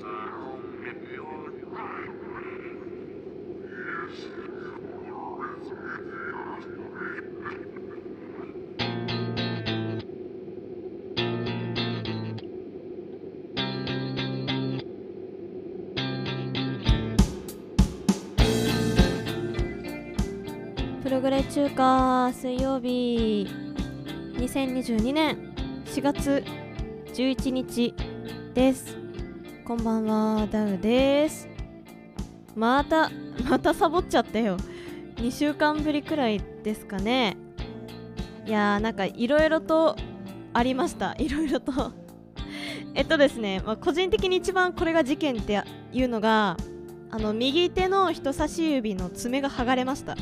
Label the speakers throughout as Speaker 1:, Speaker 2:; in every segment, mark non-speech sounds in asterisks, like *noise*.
Speaker 1: プログレ中華水曜日。2022年4月11日です。こんばんはダウです。またまたサボっちゃったよ。2週間ぶりくらいですかね。いやーなんかいろいろとありました。いろいろと。*laughs* えっとですね、まあ、個人的に一番これが事件っていうのがあの右手の人差し指の爪が剥がれました。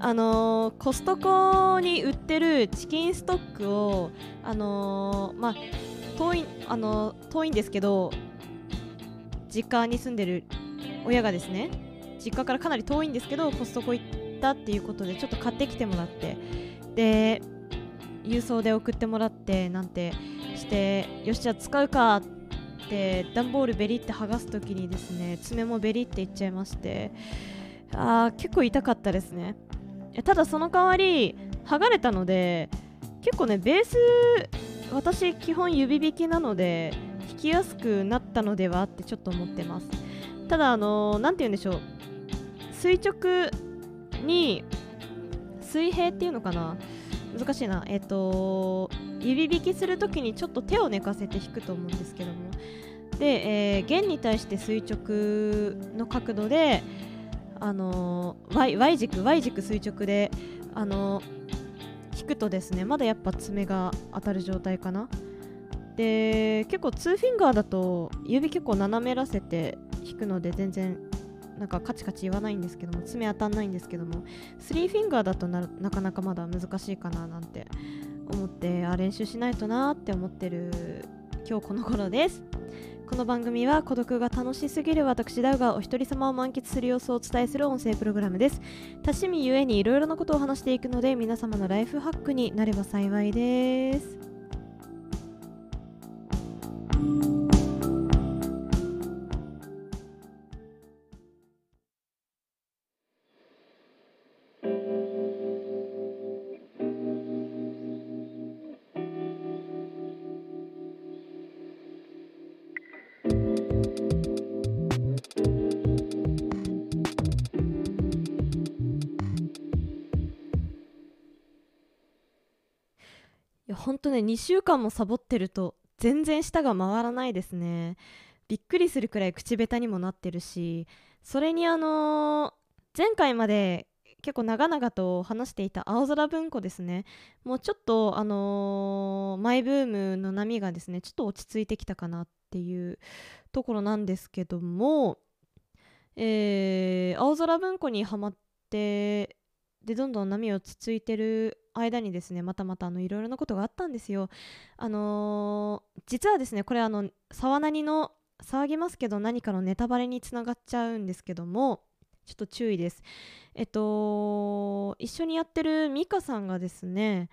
Speaker 1: あのーコストコに売ってるチキンストックを、あのーまあ、遠い、あの遠いんですけど実家に住んでる親がですね実家からかなり遠いんですけどコストコ行ったっていうことでちょっと買ってきてもらってで郵送で送ってもらってなんてしてよしじゃあ使うかって段ボールベリって剥がす時にですね爪もベリっていっちゃいましてあー結構痛かったですね。ただその代わり剥がれたので結構ねベース私基本指引きなのできやすくなったのではってちょっと思ってます。ただあの何て言うんでしょう。垂直に水平っていうのかな。難しいな。えっ、と指引きするときにちょっと手を寝かせて弾くと思うんですけども。で、えー弦に対して垂直の角度であのー y, y 軸 Y 軸垂直であのー引くとですねまだやっぱ爪が当たる状態かな。で結構2フィンガーだと指結構斜めらせて弾くので全然なんかカチカチ言わないんですけども爪当たんないんですけども3フィンガーだとなかなかまだ難しいかななんて思ってあ練習しないとなって思ってる今日この頃です。この番組は孤独が楽しすぎる私ダウがお一人様を満喫する様子をお伝えする音声プログラムです。多趣味ゆえにいろいろなことを話していくので皆様のライフハックになれば幸いです。ほんとね2週間もサボってると全然舌が回らないですね。びっくりするくらい口下手にもなってるしそれにあのー前回まで結構長々と話していた青空文庫ですね。もうちょっとあのーマイブームの波がですねちょっと落ち着いてきたかなっていうところなんですけどもえー青空文庫にはまってでどんどん波をつついてる間にですねまたまたあのいろいろなことがあったんですよ。あのー実はですねこれあの沢なにの騒ぎますけど何かのネタバレにつながっちゃうんですけどもちょっと注意です。えっと一緒にやってるミカさんがですね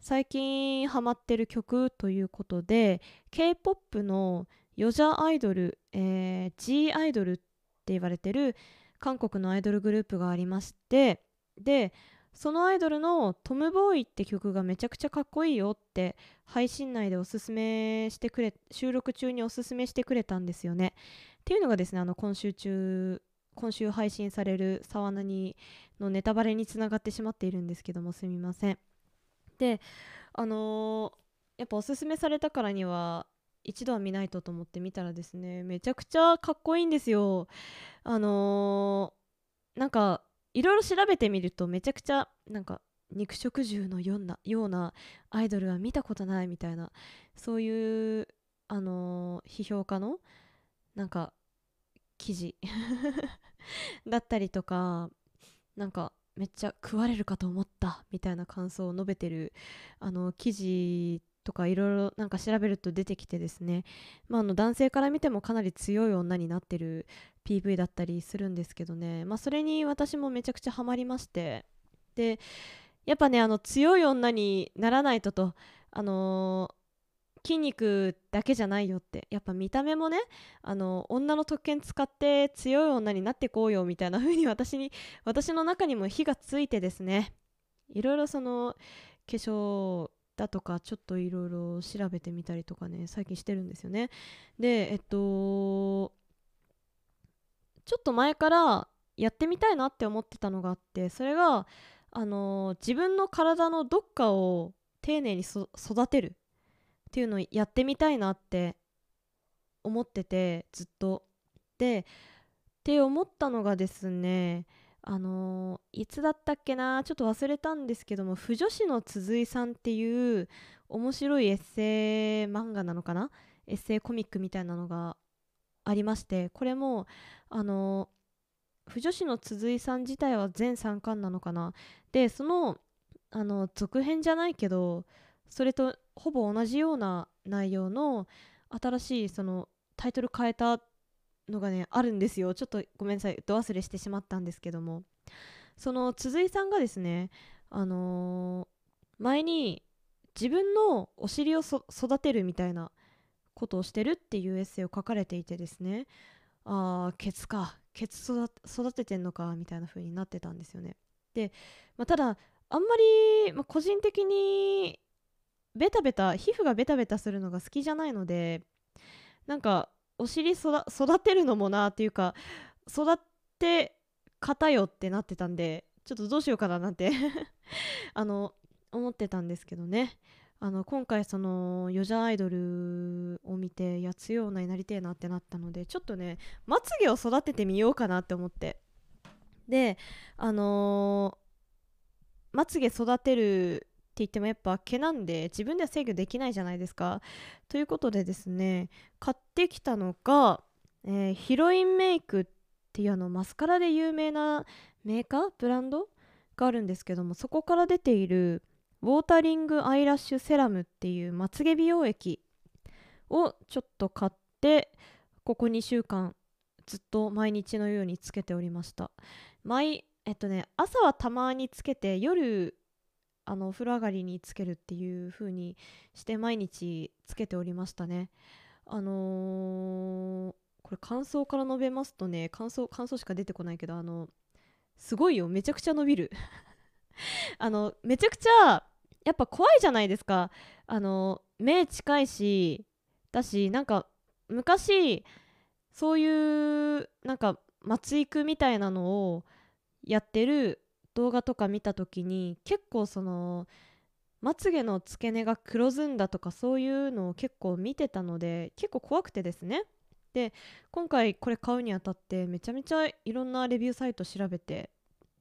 Speaker 1: 最近ハマってる曲ということで K-POP のヨジャアイドル、えー G アイドルって言われてる韓国のアイドルグループがありましてでそのアイドルの「トムボーイ」って曲がめちゃくちゃかっこいいよって配信内でおすすめしてくれ収録中におすすめしてくれたんですよね。っていうのがですねあの今週中今週配信される「沢なに」のネタバレにつながってしまっているんですけどもすみません。であのーやっぱおすすめされたからには一度は見ないとと思って見たらですねめちゃくちゃかっこいいんですよ。あのーなんかいろいろ調べてみるとめちゃくちゃなんか肉食獣のようなようなアイドルは見たことないみたいなそういうあのー批評家のなんか記事 *laughs* だったりとかなんかめっちゃ食われるかと思ったみたいな感想を述べてるあの記事とかいろいろなんか調べると出てきてですね、まあ、あの男性から見てもかなり強い女になってる PV だったりするんですけどね、まあ、それに私もめちゃくちゃハマりまして。でやっぱねあの強い女にならないとと、あのー筋肉だけじゃないよってやっぱ見た目もねあの女の特権使って強い女になってこうよみたいな風に *laughs* 私に私の中にも火がついてですね。いろいろその化粧だとかちょっといろいろ調べてみたりとかね最近してるんですよねでえっとちょっと前からやってみたいなって思ってたのがあってそれがあの自分の体のどっかを丁寧に育てるっていうのをやってみたいなって思っててずっと。でって思ったのがですねあの、いつだったっけな？ちょっと忘れたんですけども「腐女子の鈴井さん」っていう面白いエッセイ漫画なのかな？エッセイコミックみたいなのがありましてこれもあのー、腐女子の鈴井さん自体は全3巻なのかな？でそのあの続編じゃないけどそれとほぼ同じような内容の新しいそのタイトル変えたのがねあるんですよ。ちょっとごめんなさいど忘れしてしまったんですけども。その鈴井さんがですねあのー、前に自分のお尻を育てるみたいなことをしてるっていうエッセイを書かれていてですね。ああケツか。ケツ育ててんのかみたいな風になってたんですよね。で、まあ、ただあんまり、まあ、個人的にベタベタ皮膚がベタベタするのが好きじゃないのでなんかお尻育てるのもなっていうか育て方よってなってたんでちょっとどうしようかななんて *laughs* あの思ってたんですけどね。あの今回そのヨジャアイドルを見てやつようなになりてえなってなったのでちょっとねまつげを育ててみようかなって思って。であのー、まつげ育てる言ってもやっぱ毛なんで自分では制御できないじゃないですか。ということでですね買ってきたのが、えー、ヒロインメイクっていうあのマスカラで有名なメーカーブランドがあるんですけどもそこから出ているウォータリングアイラッシュセラムっていうまつげ美容液をちょっと買ってここ2週間ずっと毎日のようにつけておりました毎えっとね朝はたまにつけて夜あのお風呂上がりにつけるっていう風にして毎日つけておりましたね。あのー、これ感想から述べますとね感想感想しか出てこないけどあのすごいよめちゃくちゃ伸びる。*laughs* あのめちゃくちゃやっぱ怖いじゃないですか。あの目近いしだしなんか昔そういうなんか松育みたいなのをやってる動画とか見た時に結構そのまつげの付け根が黒ずんだとかそういうのを結構見てたので結構怖くてですね。で今回これ買うにあたってめちゃめちゃいろんなレビューサイト調べて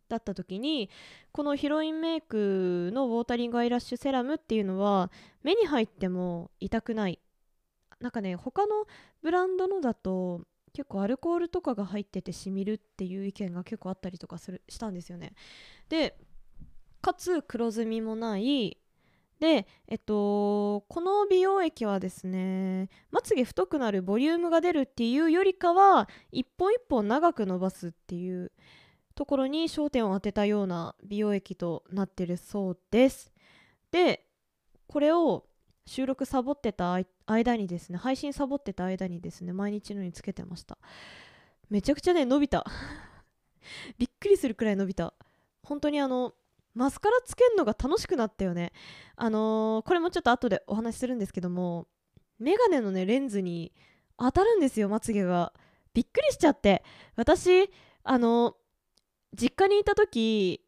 Speaker 1: だった時にこのヒロインメイクのウォータリングアイラッシュセラムっていうのは目に入っても痛くない。なんかね他のブランドのだと結構アルコールとかが入っててしみるっていう意見が結構あったりとかするしたんですよね。でかつ黒ずみもない。でえっとこの美容液はですねまつげ太くなるボリュームが出るっていうよりかは一本一本長く伸ばすっていうところに焦点を当てたような美容液となってるそうです。でこれを収録サボってた間にですね配信サボってた間にですね毎日のようにつけてました。めちゃくちゃね伸びた。*laughs* びっくりするくらい伸びた。本当にあのマスカラつけるのが楽しくなったよね。あのー、これもちょっと後でお話しするんですけどもメガネのねレンズに当たるんですよまつげが。びっくりしちゃって。私あの、実家にいた時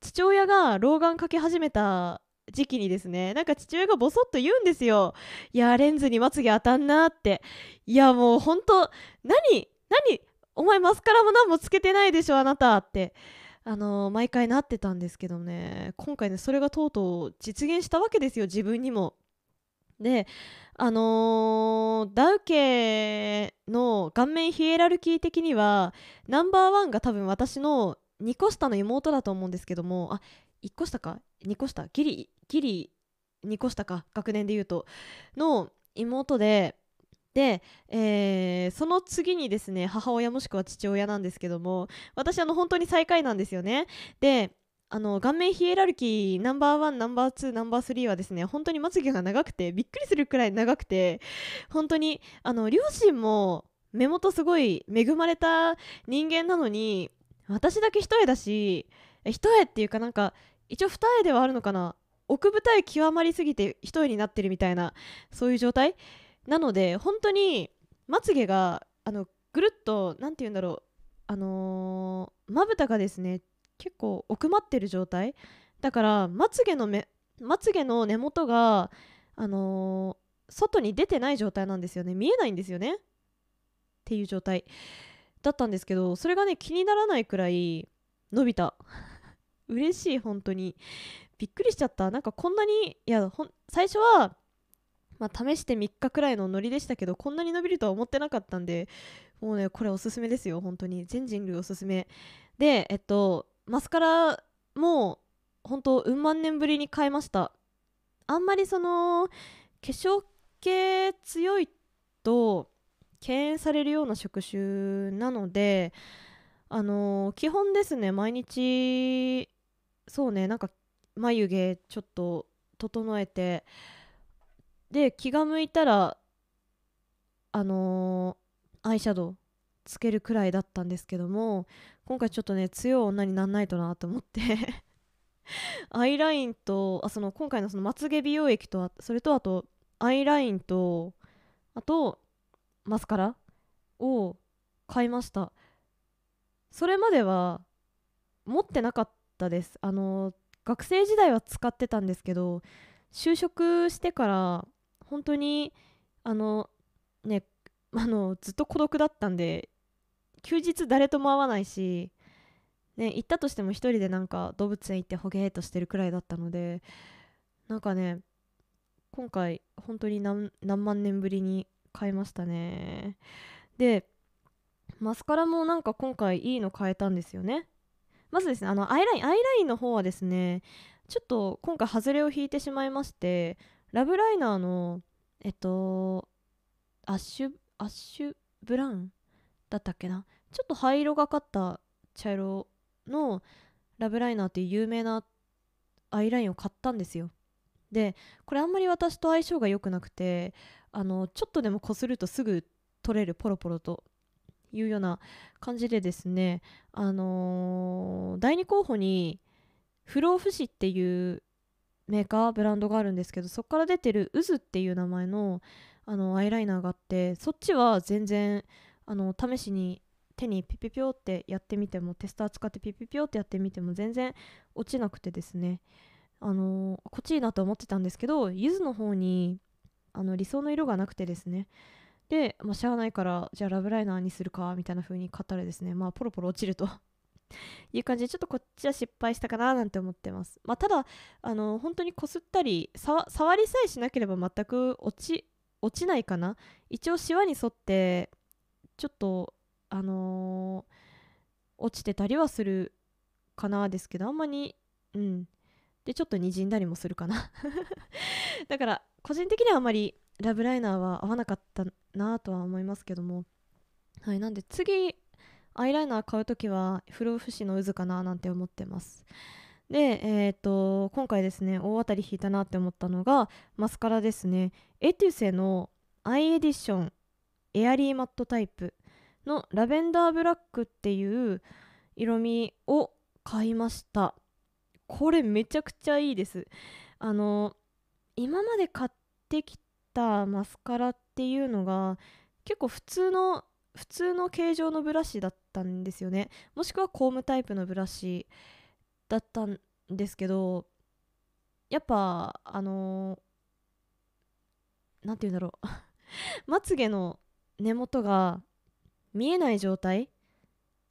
Speaker 1: 父親が老眼かけ始めた時期にですねなんか父親がボソッと言うんですよ。いやレンズにまつげ当たんなって。いやもうほんと何何お前マスカラも何もつけてないでしょあなたって。あのー、毎回なってたんですけどね。今回ねそれがとうとう実現したわけですよ自分にも。であのー、ダウ家の顔面ヒエラルキー的にはナンバーワンが多分私の2個下の妹だと思うんですけどもあ1個下か？2個下？ギリギリ2個下か？学年で言うと。の妹でで、えー、その次にですね母親もしくは父親なんですけども私あの本当に最下位なんですよね。であの顔面ヒエラルキーナンバーワンナンバーツーナンバースリーはですね本当にまつげが長くてびっくりするくらい長くて本当にあの両親も目元すごい恵まれた人間なのに私だけ一重だし一重っていうかなんか一応二重ではあるのかな。奥二重極まりすぎて一重になってるみたいなそういう状態？なので本当にまつげがあのぐるっと何て言うんだろう。あのまぶたがですね結構奥まってる状態？だからまつげの目まつげの根元があのー、外に出てない状態なんですよね。見えないんですよね。っていう状態だったんですけどそれがね気にならないくらい伸びた。嬉しい本当に。びっくりしちゃった。なんかこんなにいやほん最初はまあ、試して3日くらいのノリでしたけどこんなに伸びるとは思ってなかったんでもうねこれおすすめですよ本当に。全人類おすすめ。でえっとマスカラも本当うん万年ぶりに買いました。あんまりその化粧系強いと敬遠されるような職種なのであのー、基本ですね毎日そうねなんか眉毛ちょっと整えてで気が向いたらあのー、アイシャドウつけるくらいだったんですけども今回ちょっとね強い女になんないとなと思って。*laughs* アイラインとあその今回のそのまつげ美容液とそれとあとアイラインとあとマスカラを買いました。それまでは持ってなかったです。あの学生時代は使ってたんですけど就職してから本当にあのねあのずっと孤独だったんで休日誰とも会わないし、ね、行ったとしても1人でなんか動物園行ってほげーっとしてるくらいだったのでなんかね今回本当に何万年ぶりに買いましたね。でマスカラもなんか今回いいの買えたんですよね。まずですねあのアイラインアイラインの方はですねちょっと今回外れを引いてしまいましてラブライナーのえっとアッシュアッシュブラウンだったっけな？ちょっと灰色がかった茶色のラブライナーっていう有名なアイラインを買ったんですよ。でこれあんまり私と相性が良くなくてあのちょっとでもこするとすぐ取れるポロポロというような感じでですねあのー、第2候補に不老不死っていうメーカーブランドがあるんですけどそこから出てる渦っていう名前のあのアイライナーがあってそっちは全然あの試しに手にピピピョってやってみてもテスター使ってピピピョってやってみても全然落ちなくてですねあのこっちいいなと思ってたんですけど柚子の方にあの理想の色がなくてですねで、まあ、しゃあないからじゃあラブライナーにするかみたいな風に買ったらですねまあポロポロ落ちると *laughs* いう感じでちょっとこっちは失敗したかななんて思ってます。まあただあの本当にこすったり触りさえしなければ全く落ち落ちないかな。一応シワに沿ってちょっとあのー、落ちてたりはするかなですけどあんまりうん。でちょっとにじんだりもするかな。*laughs* だから個人的にはあんまりラブライナーは合わなかったなとは思いますけども。はいなんで次アイライナー買う時は不老不死の渦かななんて思ってます。で、えーと、今回ですね大当たり引いたなって思ったのがマスカラですね。エテュセのアイエディションエアリーマットタイプのラベンダーブラックっていう色味を買いました。これめちゃくちゃいいです。あの今まで買ってきたマスカラっていうのが結構普通の普通の形状のブラシだったんですよね。もしくはコームタイプのブラシだったんですけどやっぱあの何て言うんだろう。*laughs* まつげの根元が見えない状態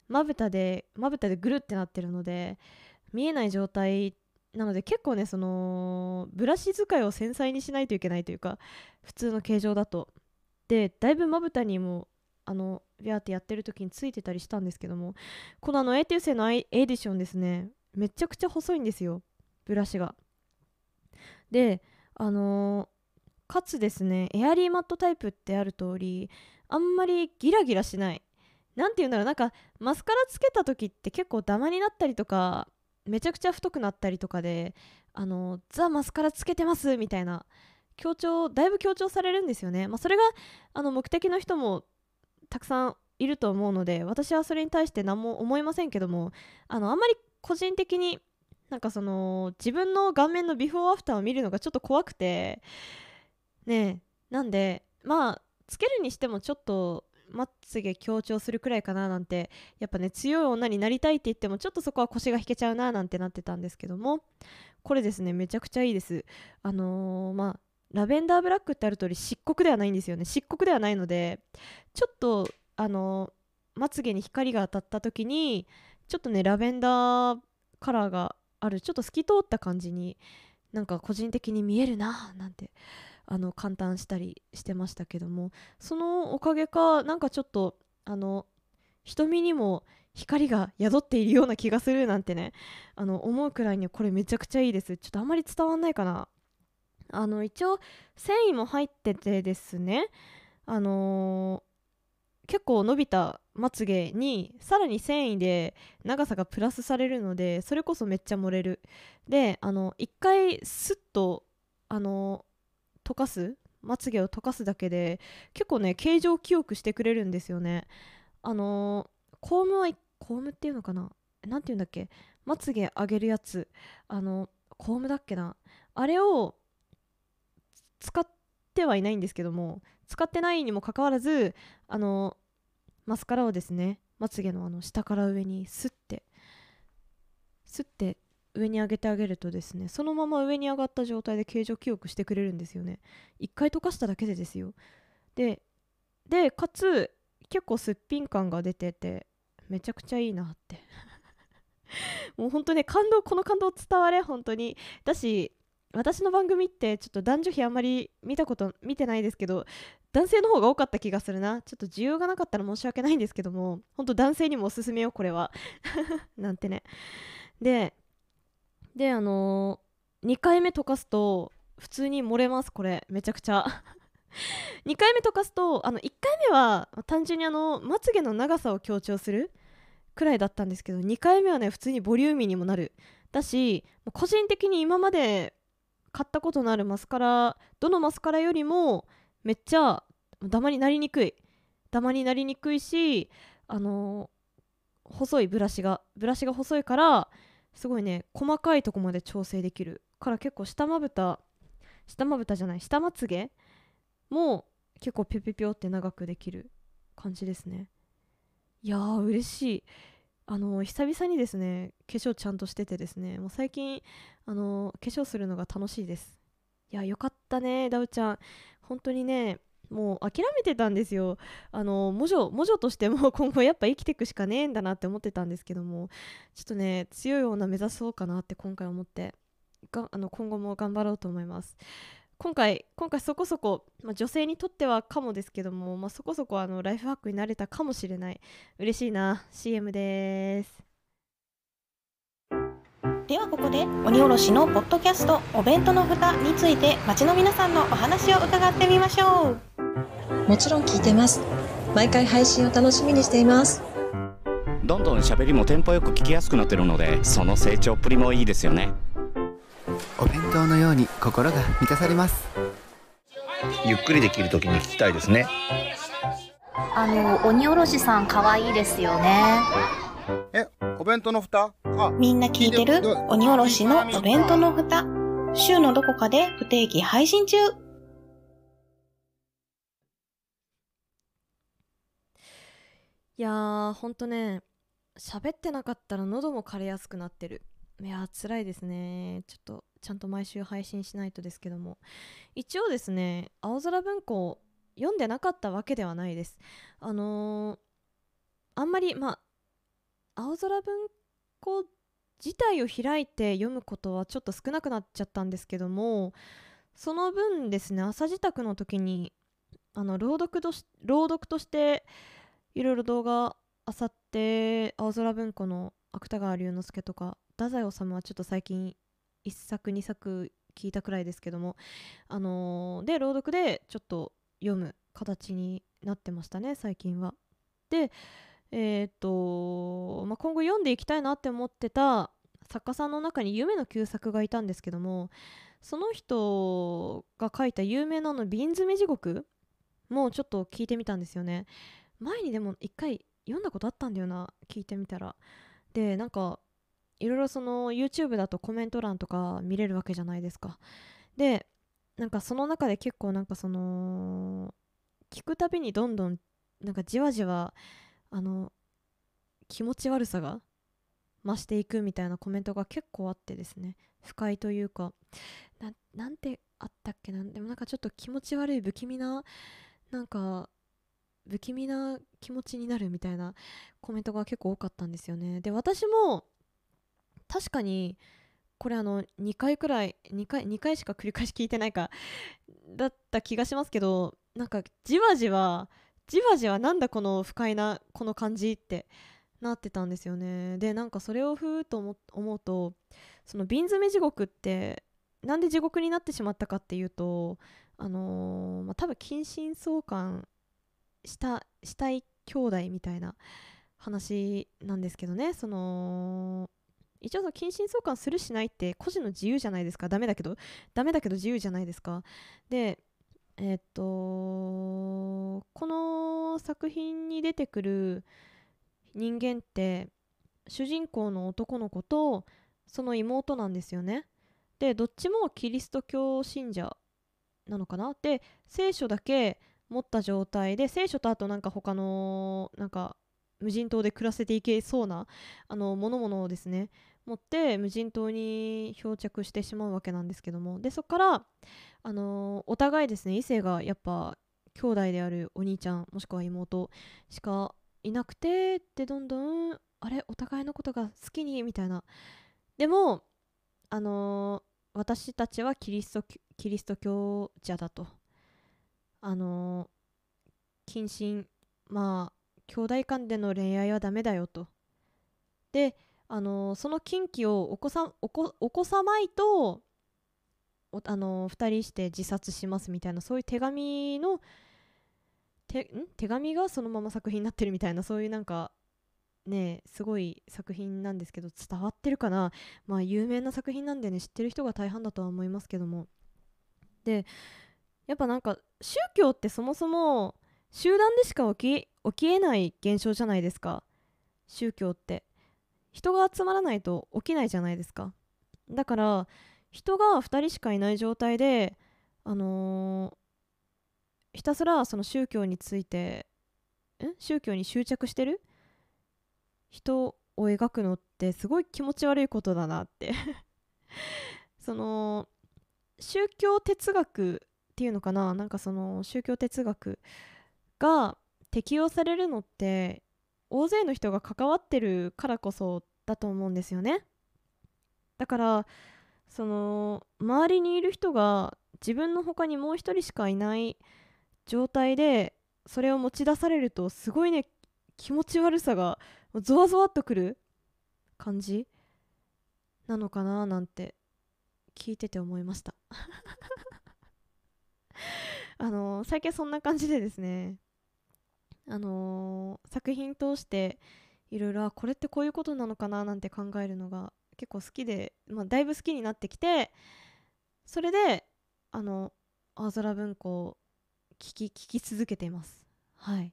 Speaker 1: まぶたでまぶたでぐるってなってるので見えない状態なので結構ねそのブラシ使いを繊細にしないといけないというか普通の形状だと。でだいぶまぶたにもあのビャーってやってる時についてたりしたんですけどもこのあのエテュセのエディションですね。めちゃくちゃ細いんですよ。ブラシが。であのー、かつですねエアリーマットタイプってある通りあんまりギラギラしない。何て言うんだろうなんかマスカラつけた時って結構ダマになったりとかめちゃくちゃ太くなったりとかであのザ・マスカラつけてますみたいな強調だいぶ強調されるんですよね、まあ、それがあの目的の人もたくさんいると思うので私はそれに対して何も思いませんけどもあのあんまり個人的になんかその自分の顔面のビフォーアフターを見るのがちょっと怖くてねなんでまあつけるにしてもちょっとまつげ強調するくらいかななんてやっぱね強い女になりたいって言ってもちょっとそこは腰が引けちゃうななんてなってたんですけどもこれですねめちゃくちゃいいです。あのー、まあラベンダーブラックってある通り漆黒ではないんですよね。漆黒ではないのでちょっとあの、まつげに光が当たった時にちょっとねラベンダーカラーがあるちょっと透き通った感じになんか個人的に見えるななんてあの簡単したりしてましたけどもそのおかげかなんかちょっとあの瞳にも光が宿っているような気がするなんてねあの思うくらいにこれめちゃくちゃいいです。ちょっとあんまり伝わんないかな。あの一応繊維も入っててですね。あのー、結構伸びたまつげにさらに繊維で長さがプラスされるのでそれこそめっちゃ盛れる。であの一回スッとあの溶かすまつげを溶かすだけで結構ね形状記憶してくれるんですよね。あのー、コームはコームっていうのかな？何て言うんだっけ？まつげ上げるやつ。あのコームだっけな？あれを使ってはいないんですけども使ってないにもかかわらずあのマスカラをですねまつげのあの下から上にスッてスッて上に上げてあげるとですねそのまま上に上がった状態で形状記憶してくれるんですよね。一回溶かしただけでですよ。ででかつ結構すっぴん感が出ててめちゃくちゃいいなって。*laughs* もう本当ね感動この感動伝われ本当に。だし私の番組ってちょっと男女比あんまり見たこと見てないですけど男性の方が多かった気がするな。ちょっと需要がなかったら申し訳ないんですけども本当男性にもおすすめよこれは。*laughs* なんてね。でであのー、2回目溶かすと普通に漏れますこれ。めちゃくちゃ。*laughs* 2回目溶かすとあの1回目は単純にあのまつげの長さを強調するくらいだったんですけど2回目はね普通にボリューミーにもなる。だし個人的に今まで買ったことのあるマスカラどのマスカラよりもめっちゃダマになりにくい。ダマになりにくいしあのー、細いブラシがブラシが細いからすごいね細かいとこまで調整できる。から結構下まぶた下まぶたじゃない下まつげも結構ぴょぴょぴょって長くできる感じですね。いやー嬉しい。あの久々にですね化粧ちゃんとしててですねもう最近あの化粧するのが楽しいです。いやよかったねダウちゃん。本当にねもう諦めてたんですよ。あの魔女魔女としても *laughs* 今後やっぱ生きていくしかねえんだなって思ってたんですけどもちょっとね強い女目指そうかなって今回思ってがあの今後も頑張ろうと思います。今回今回そこそこ、まあ、女性にとってはかもですけども、まあ、そこそこあのライフハックになれたかもしれない嬉しいな CM です。
Speaker 2: ではここで鬼おろしのポッドキャストお弁当の蓋について街の皆さんのお話を伺ってみましょう。
Speaker 3: もちろん聞いてます。毎回配信を楽しみにしています。
Speaker 4: どんどん喋りもテンポよく聞きやすくなってるのでその成長っぷりもいいですよね
Speaker 5: お弁当のように心が満たされます。
Speaker 6: ゆっくりできる時に聞きたいですね。
Speaker 7: あの鬼おろしさん可愛いですよね。
Speaker 6: えお弁当の蓋？あ
Speaker 2: みんな聞いてる？鬼おろしのお弁当の蓋。週のどこかで不定期配信中。
Speaker 1: いやーほんとね喋ってなかったら喉も枯れやすくなってるいや辛いですね。ちょっとちゃんと毎週配信しないとですけども。一応ですね青空文庫読んでなかったわけではないです。あのー、あんまりまあ青空文庫自体を開いて読むことはちょっと少なくなっちゃったんですけどもその分ですね朝支度の時にあの朗読とし朗読としていろいろ動画あさって青空文庫の芥川龍之介とか太宰治はちょっと最近1作2作聞いたくらいですけどもあのー、で朗読でちょっと読む形になってましたね最近は。でえっ、と、まあ、今後読んでいきたいなって思ってた作家さんの中に夢の旧作がいたんですけどもその人が書いた有名なの瓶詰め地獄もちょっと聞いてみたんですよね前にでも一回読んだことあったんだよな聞いてみたらでなんかいろいろその YouTube だとコメント欄とか見れるわけじゃないですか。でなんかその中で結構なんかその聞くたびにどんどんなんかじわじわあの気持ち悪さが増していくみたいなコメントが結構あってですね。不快というか。ななんてあったっけな。でもなんかちょっと気持ち悪い不気味ななんか不気味な気持ちになるみたいなコメントが結構多かったんですよね。で私も確かにこれあの2回くらい2回 ,2 回しか繰り返し聞いてないかだった気がしますけどなんかじわじわじわじわなんだこの不快なこの感じってなってたんですよね。でなんかそれをふーっと思うとその瓶詰め地獄ってなんで地獄になってしまったかっていうとあのーまあ、多分近親相関したしたい兄弟みたいな話なんですけどね。その一応その近親相関するしないって個人の自由じゃないですか。ダメだけど。ダメだけど自由じゃないですか。でえ、っとこの作品に出てくる人間って主人公の男の子とその妹なんですよね。でどっちもキリスト教信者なのかな。で聖書だけ持った状態で聖書とあとなんか他のなんか無人島で暮らせていけそうなあの物々をですね。持って無人島に漂着してしまうわけなんですけども。でそこからあのお互いですね異性がやっぱ兄弟であるお兄ちゃんもしくは妹しかいなくてでどんどんあれお互いのことが好きにみたいな。でもあの、私たちはキリストキリスト教者だと。あのー、近親まあ兄弟間での恋愛はダメだよと。であの、その禁忌を起こさ起こ起こさないとあの、2人して自殺しますみたいなそういう手紙の手手紙がそのまま作品になってるみたいなそういうなんかねすごい作品なんですけど伝わってるかな？まあ有名な作品なんでね知ってる人が大半だとは思いますけども。でやっぱなんか宗教ってそもそも集団でしか起き起きえない現象じゃないですか。宗教って。人が集まらないと起きないじゃないですか。だから人が2人しかいない状態であのひたすらその宗教についてん？宗教に執着してる？人を描くのってすごい気持ち悪いことだなって。*laughs* その宗教哲学っていうのかな？なんかその宗教哲学が適用されるのって大勢の人が関わってるからこそだと思うんですよね。だからその周りにいる人が自分の他にもう一人しかいない状態でそれを持ち出されるとすごいね気持ち悪さがゾワゾワっとくる感じ。なのかななんて聞いてて思いました。*laughs* あの、最近そんな感じでですね。あのー、作品通していろいろこれってこういうことなのかななんて考えるのが結構好きで、まあ、だいぶ好きになってきてそれであの青空文庫聞き聞き続けています。はい。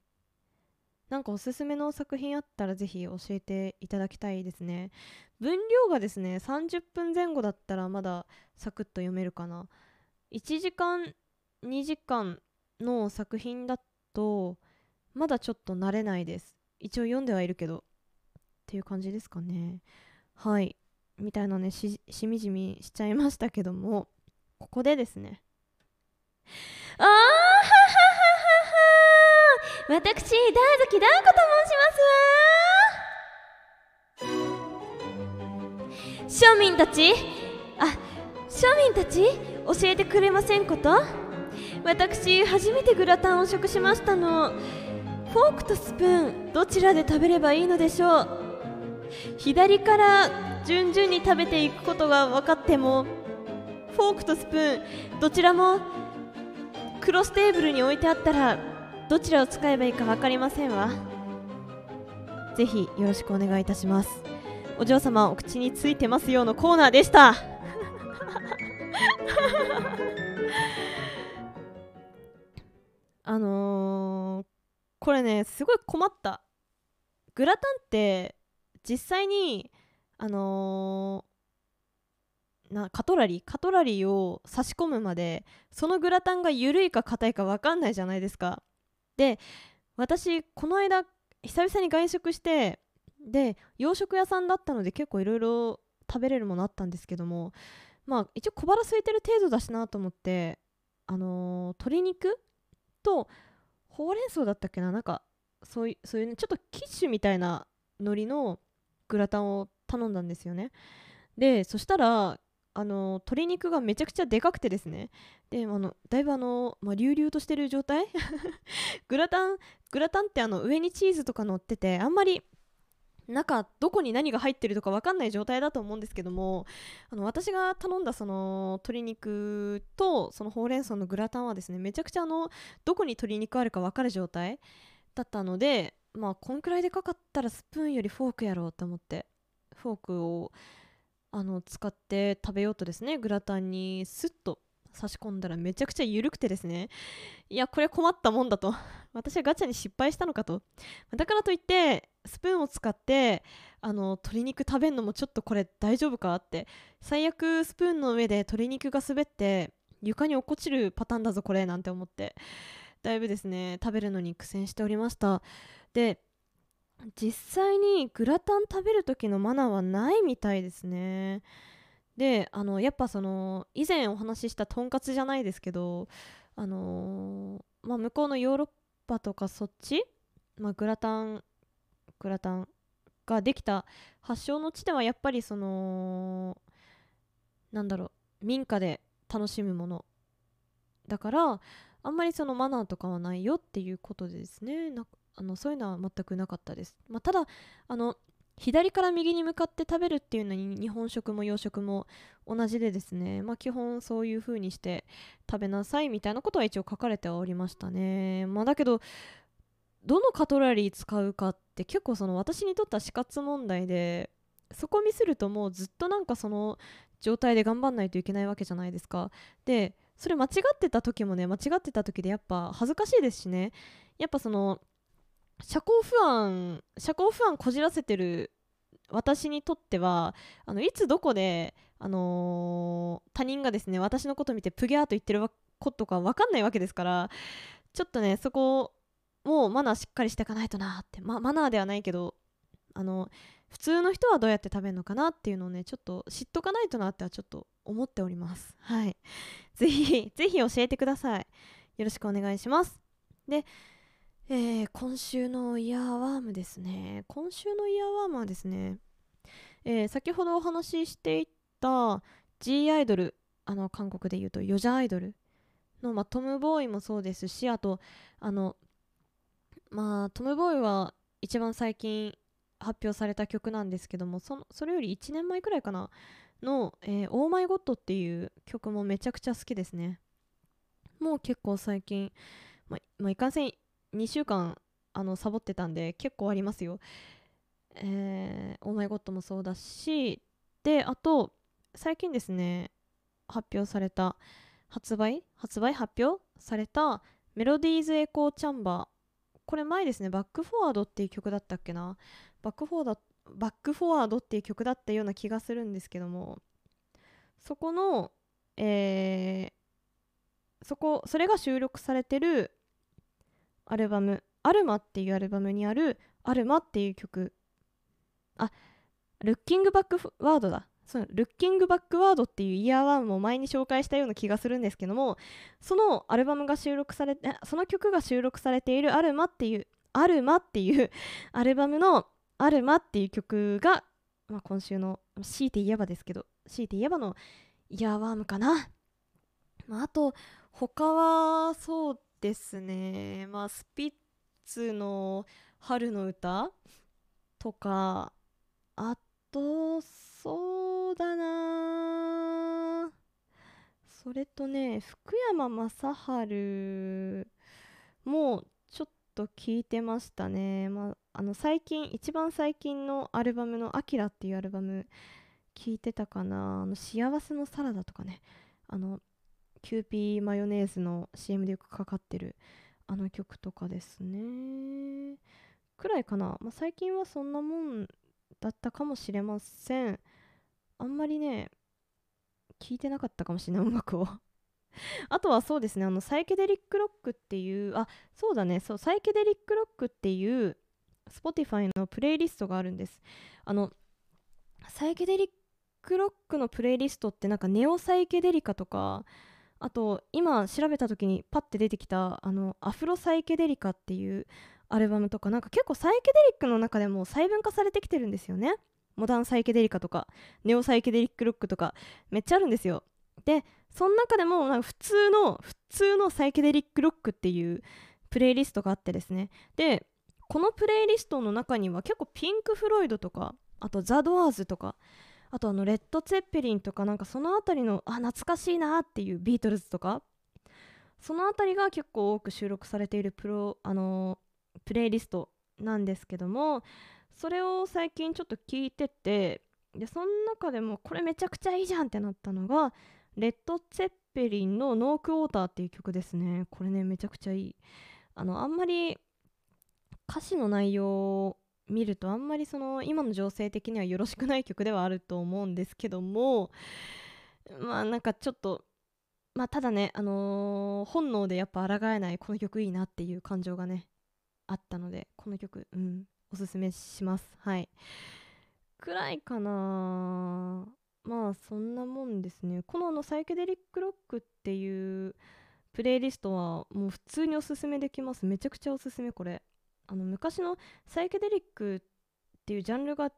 Speaker 1: なんかおすすめの作品あったらぜひ教えていただきたいですね。分量がですね30分前後だったらまだサクッと読めるかな。1時間2時間の作品だとまだちょっと慣れないです。一応読んではいるけど。っていう感じですかね。はい。みたいなねしみじみしちゃいましたけども。ここでですね。あーははははは私、大月ダンコと申しますわ。庶民たち？あ、庶民たち？教えてくれませんこと？私、初めてグラタンを食しましたの。フォークとスプーンどちらで食べればいいのでしょう？左から順々に食べていくことが分かってもフォークとスプーンどちらもクロステーブルに置いてあったらどちらを使えばいいか分かりませんわ。ぜひよろしくお願いいたします。お嬢様お口についてますよのコーナーでした。*laughs* あのー、これねすごい困った。グラタンって実際にあのー、なカトラリーカトラリーを差し込むまでそのグラタンが緩いか硬いか分かんないじゃないですか。で私この間久々に外食してで洋食屋さんだったので結構いろいろ食べれるものあったんですけどもまあ一応小腹空いてる程度だしなと思ってあのー、鶏肉とほうれん草だったっけな？なんかそういうそういう、ね、ちょっとキッシュみたいな海苔のグラタンを頼んだんですよね。でそしたらあの鶏肉がめちゃくちゃでかくてですね。であのだいぶあの、まあ、流々としてる状態？*laughs* グラタングラタンってあの上にチーズとか乗っててあんまり中どこに何が入ってるとか分かんない状態だと思うんですけどもあの私が頼んだその鶏肉とそのほうれん草のグラタンはですねめちゃくちゃあのどこに鶏肉あるか分かる状態だったのでまあこんくらいでかかったらスプーンよりフォークやろうと思ってフォークをあの使って食べようとですねグラタンにスッと差し込んだらめちゃくちゃ緩くてですねいやこれ困ったもんだと私はガチャに失敗したのかと。だからといってスプーンを使ってあの鶏肉食べるのもちょっとこれ大丈夫かって。最悪スプーンの上で鶏肉が滑って床に落っこちるパターンだぞこれなんて思って。だいぶですね食べるのに苦戦しておりました。で実際にグラタン食べる時のマナーはないみたいですね。であのやっぱその以前お話ししたとんかつじゃないですけどあのー、まあ、向こうのヨーロッパとかそっち、まあ、グラタングラタンができた発祥の地ではやっぱりそのなんだろう民家で楽しむもの。だからあんまりそのマナーとかはないよっていうことでですね。あのそういうのは全くなかったです、まあ、ただあの左から右に向かって食べるっていうのに日本食も洋食も同じでですね、まあ、基本そういう風にして食べなさいみたいなことは一応書かれてはおりましたね、まあ、だけどどのカトラリー使うかって結構その私にとっては死活問題でそこミスるともうずっとなんかその状態で頑張んないといけないわけじゃないですか。でそれ間違ってた時もね間違ってた時でやっぱ恥ずかしいですしね。やっぱその社交不安社交不安こじらせてる私にとってはあのいつどこで、あのー、他人がですね私のこと見てプギャーと言ってることか分かんないわけですからちょっとねそこもうマナーしっかりしていかないとなって、ま、マナーではないけどあの普通の人はどうやって食べるのかなっていうのをねちょっと知っとかないとなってはちょっと思っております。はい。ぜひぜひ教えてください。よろしくお願いします。でえー、今週のイヤーワームですね。今週のイヤーワームはですね、えー、先ほどお話ししていた G アイドル、あの韓国で言うとヨジャアイドルの、まあ、トム・ボーイもそうですし、あと、あの、まあ、トム・ボーイは一番最近発表された曲なんですけども、そのそれより1年前くらいかな、の、えー、 Oh My God っていう曲もめちゃくちゃ好きですね。もう結構最近、まあ、いかんせん2週間あのサボってたんで結構ありますよ。えー、 Oh My God もそうだしであと最近ですね発表された発売？発売？発表された Melody's Echo Chamber。これ前ですね Backward っていう曲だったっけな？バックフォワードバックフォワードっていう曲だったような気がするんですけどもそこのえー、そこそれが収録されてるアルバム「アルマ」っていうアルバムにある「アルマ」っていう曲。あルッキングバックワードだ。そうルッキングバックワードっていうイヤーワンも前に紹介したような気がするんですけどもそのアルバムが収録されてその曲が収録されているアルマっていうアルマっていうアルバムのアルマっていう曲が、まあ、今週の強いて言えばですけど強いて言えばのイヤーワームかな、まあ、あと他はそうですね。まあスピッツの「春の歌」とかあとそうだな。それとね福山雅治もちょっと聞いてましたね。まああの最近一番最近のアルバムの「アキラっていうアルバム聞いてたかな。あの幸せのサラダとかね。あのキューピーマヨネーズの CM でよくかかってるあの曲とかですね。くらいかな、まあ、最近はそんなもんだったかもしれません。あんまりね聞いてなかったかもしれない音楽を。*laughs* あとはそうですねあのサイケデリックロックっていうあそうだねそうサイケデリックロックっていう Spotify のプレイリストがあるんです。あのサイケデリックロックのプレイリストってなんかネオサイケデリカとかあと今調べた時にパッて出てきたあのアフロサイケデリカっていうアルバムとかなんか結構サイケデリックの中でも細分化されてきてるんですよね。モダンサイケデリカとかネオサイケデリックロックとかめっちゃあるんですよ。でその中でもなんか普通の普通のサイケデリックロックっていうプレイリストがあってですね。でこのプレイリストの中には結構ピンク・フロイドとかあとザ・ドアーズとかあとあのレッド・ツェッペリンとかなんかその辺りのあ懐かしいなっていうビートルズとか。その辺りが結構多く収録されているプロ、あのー、プレイリストなんですけどもそれを最近ちょっと聞いててでその中でもこれめちゃくちゃいいじゃんってなったのがレッド・ツェッペリンの「ノーク・ウォーター」っていう曲ですね。これねめちゃくちゃいい。あのあんまり歌詞の内容見るとあんまりその今の情勢的にはよろしくない曲ではあると思うんですけどもまあなんかちょっとまあただねあのー、本能でやっぱ抗えないこの曲いいなっていう感情がねあったのでこの曲うんおすすめします。はい。くらいかなまあそんなもんですね。このあのサイケデリックロックっていうプレイリストはもう普通におすすめできます。めちゃくちゃおすすめこれ。あの昔のサイケデリックっていうジャンルが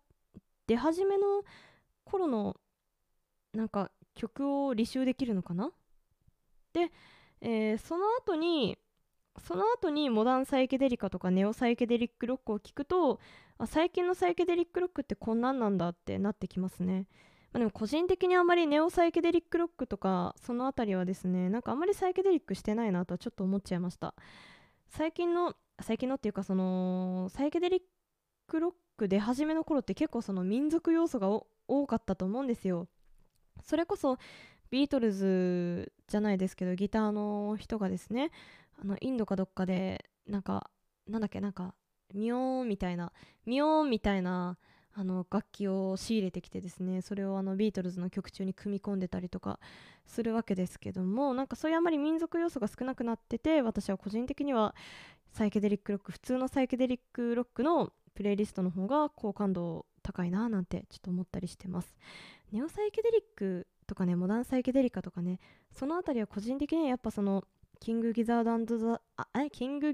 Speaker 1: 出始めの頃のなんか曲を履修できるのかな？で、えー、その後にその後にモダンサイケデリカとかネオサイケデリックロックを聴くとあ最近のサイケデリックロックってこんなんなんだってなってきますね、まあ、でも個人的にあんまりネオサイケデリックロックとかその辺りはですねなんかあんまりサイケデリックしてないなとはちょっと思っちゃいました。最近の最近のっていうかそのサイケデリックロック出始めの頃って結構その民族要素が多かったと思うんですよ。それこそビートルズじゃないですけどギターの人がですねあのインドかどっかでなんかなんだっけなんかミオーンみたいなミオーンみたいなあの楽器を仕入れてきてですねそれをあのビートルズの曲中に組み込んでたりとかするわけですけどもなんかそういうあまり民族要素が少なくなってて私は個人的にはサイケデリックロック普通のサイケデリックロックのプレイリストの方が好感度高いななんてちょっと思ったりしてます。ネオサイケデリックとかねモダンサイケデリカとかねその辺りは個人的にはやっぱそのキングギザードザあえキンド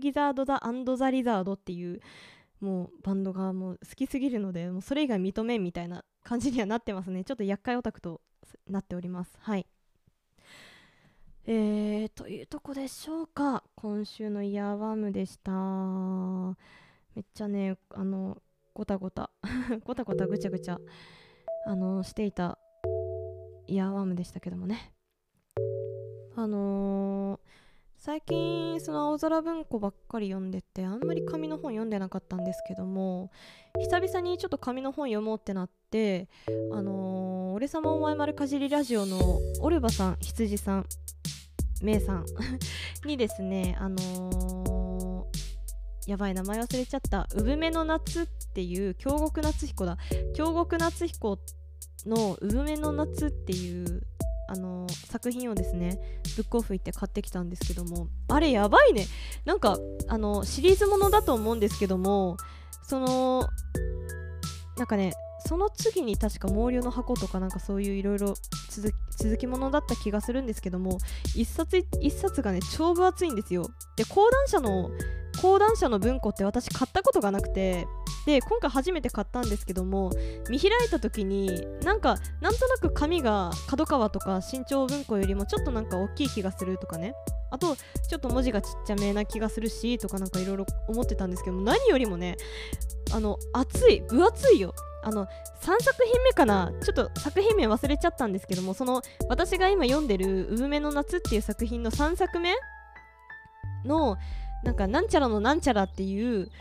Speaker 1: ザリザードっていうもうバンドがもう好きすぎるのでもうそれ以外認めんみたいな感じにはなってますね。ちょっと厄介オタクとなっております。はい。えー、というとこでしょうか。今週のイヤーワームでした。めっちゃねあのごたごた。*laughs* ごたごたぐちゃぐちゃあのしていたイヤーワームでしたけどもね。あのー最近その青空文庫ばっかり読んでてあんまり紙の本読んでなかったんですけども久々にちょっと紙の本読もうってなってあのー、俺様お前丸かじりラジオのオルバさん羊さんメイさん *laughs* にですねあのー、やばい名前忘れちゃった「産めの夏」っていう京極夏彦だ。京極夏彦の「産めの夏」っていうあの作品をですねブックオフ行って買ってきたんですけどもあれやばいね。なんかあのシリーズものだと思うんですけどもそのなんかねその次に確か毛量の箱とかなんかそういういろいろ続続きものだった気がするんですけども一冊一冊がね超分厚いんですよ。で講談社の講談社の文庫って私買ったことがなくてで今回初めて買ったんですけども見開いた時になんかなんとなく紙が角川とか新潮文庫よりもちょっとなんか大きい気がするとかね。あとちょっと文字がちっちゃめな気がするしとかなんかいろいろ思ってたんですけども何よりもねあの厚い分厚いよ。あの3作品目かなちょっと作品名忘れちゃったんですけどもその私が今読んでる「産めの夏」っていう作品の3作目のなんかなんちゃらのなんちゃらっていう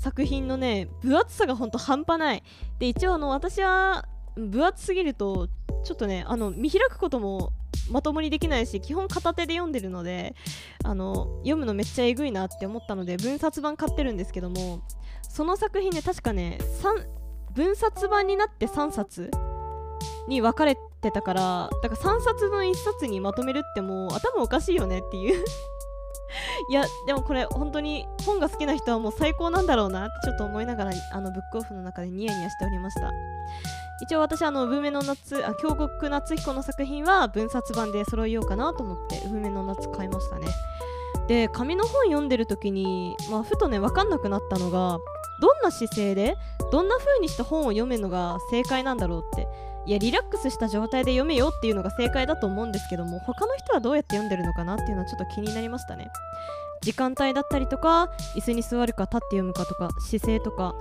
Speaker 1: 作品のね分厚さがほんと半端ない。で一応あの私は分厚すぎるとちょっとねあの見開くこともまともにできないし基本片手で読んでるのであの読むのめっちゃえぐいなって思ったので分冊版買ってるんですけどもその作品ね確かね分冊版になって3冊に分かれてたからだから3冊の1冊にまとめるってもう頭おかしいよねっていう。*laughs* いやでもこれ本当に本が好きな人はもう最高なんだろうなってちょっと思いながらあのブックオフの中でニヤニヤしておりました。一応私あの産めの夏あ京極夏彦の作品は分冊版で揃えようかなと思って産めの夏買いましたね。で紙の本読んでる時に、まあ、ふとね分かんなくなったのがどんな姿勢でどんな風にして本を読めるのが正解なんだろうって。いやリラックスした状態で読めよっていうのが正解だと思うんですけども他の人はどうやって読んでるのかなっていうのはちょっと気になりましたね。時間帯だったりとか椅子に座るか立って読むかとか姿勢とか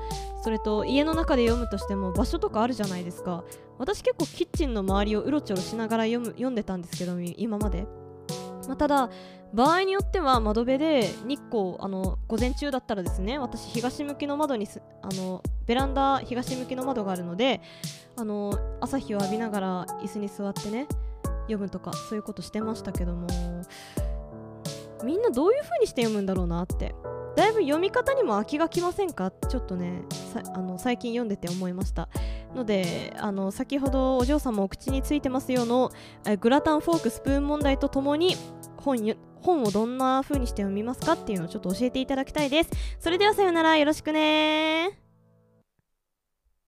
Speaker 1: それと家の中で読むとしても場所とかあるじゃないですか。私結構キッチンの周りをうろちょろしながら読む読んでたんですけど今まで、まあ、ただ場合によっては窓辺で日光あの午前中だったらですね私東向きの窓にあのベランダ東向きの窓があるのであの朝日を浴びながら椅子に座ってね読むとかそういうことしてましたけどもみんなどういう風にして読むんだろうなって。だいぶ読み方にも飽きがきませんか？ちょっとねあの最近読んでて思いました。のであの先ほどお嬢さんもお口についてますよのグラタンフォークスプーン問題とともに本本をどんな風にして読みますかっていうのをちょっと教えていただきたいです。それではさよなら。よろしくね